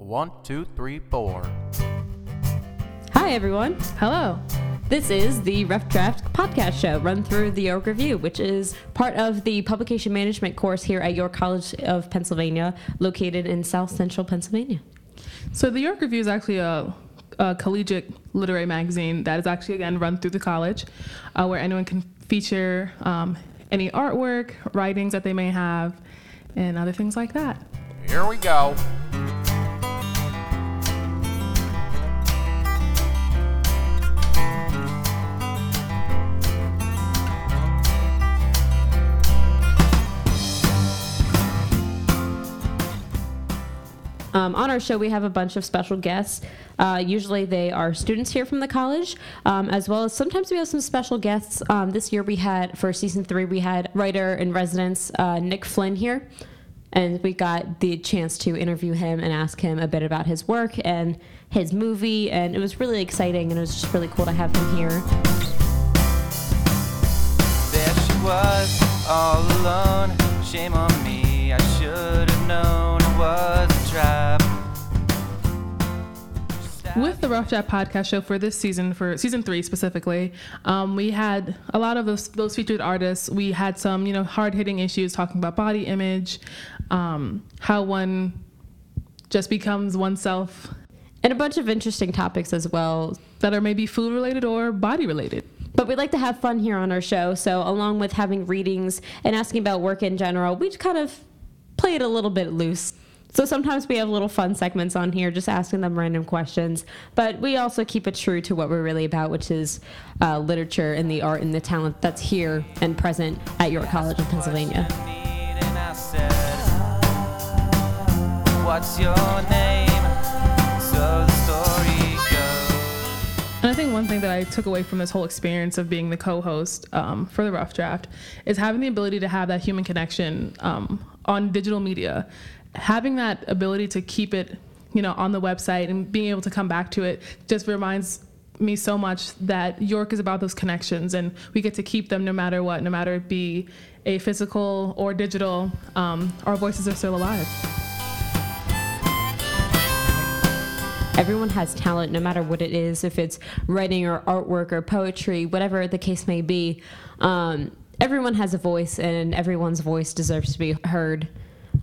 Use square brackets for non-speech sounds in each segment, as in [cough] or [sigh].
One, two, three, four. Hi, everyone. Hello. This is the Rough Draft podcast show run through the York Review, which is part of the publication management course here at York College of Pennsylvania, located in South Central Pennsylvania. So the York Review is actually a, a collegiate literary magazine that is actually again run through the college, uh, where anyone can feature um, any artwork, writings that they may have, and other things like that. Here we go. Um, on our show, we have a bunch of special guests. Uh, usually, they are students here from the college, um, as well as sometimes we have some special guests. Um, this year, we had for season three, we had writer in residence uh, Nick Flynn here, and we got the chance to interview him and ask him a bit about his work and his movie, and it was really exciting, and it was just really cool to have him here. There she was, all alone. Shame on me, I should With the Rough Draft podcast show for this season, for season three specifically, um, we had a lot of those, those featured artists. We had some, you know, hard hitting issues talking about body image, um, how one just becomes oneself And a bunch of interesting topics as well. that are maybe food related or body related. But we like to have fun here on our show. So, along with having readings and asking about work in general, we kind of play it a little bit loose. So, sometimes we have little fun segments on here, just asking them random questions. But we also keep it true to what we're really about, which is uh, literature and the art and the talent that's here and present at York College of Pennsylvania. And I What's your name? So the story goes. And I think one thing that I took away from this whole experience of being the co-host um, for the Rough Draft is having the ability to have that human connection um, on digital media, having that ability to keep it, you know, on the website and being able to come back to it just reminds me so much that York is about those connections and we get to keep them no matter what, no matter it be a physical or digital. Um, our voices are still alive. Everyone has talent, no matter what it is, if it's writing or artwork or poetry, whatever the case may be. Um, everyone has a voice, and everyone's voice deserves to be heard.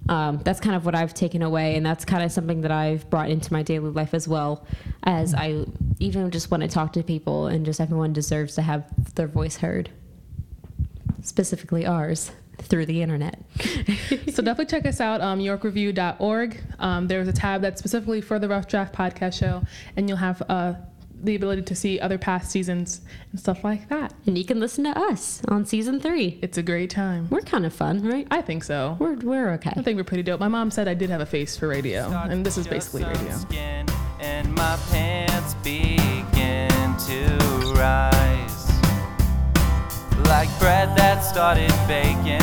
Um, that's kind of what I've taken away, and that's kind of something that I've brought into my daily life as well. As I even just want to talk to people, and just everyone deserves to have their voice heard, specifically ours through the internet. [laughs] so definitely check us out um, yorkreview.org um, there's a tab that's specifically for the rough draft podcast show and you'll have uh, the ability to see other past seasons and stuff like that and you can listen to us on season three. it's a great time We're kind of fun, right? i think so We're we're okay. i think we're pretty dope my mom said i did have a face for radio and this is basically radio Skin, and my pants begin to rise. Like bread that started baking.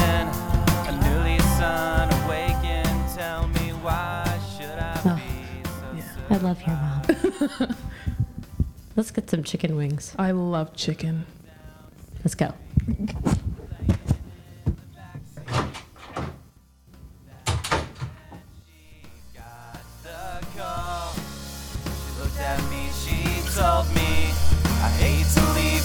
A newly sun awakened. Tell me why should I Oh, be so yeah. I love your mom. [laughs] Let's get some chicken wings. I love chicken. Let's go. told me I hate to leave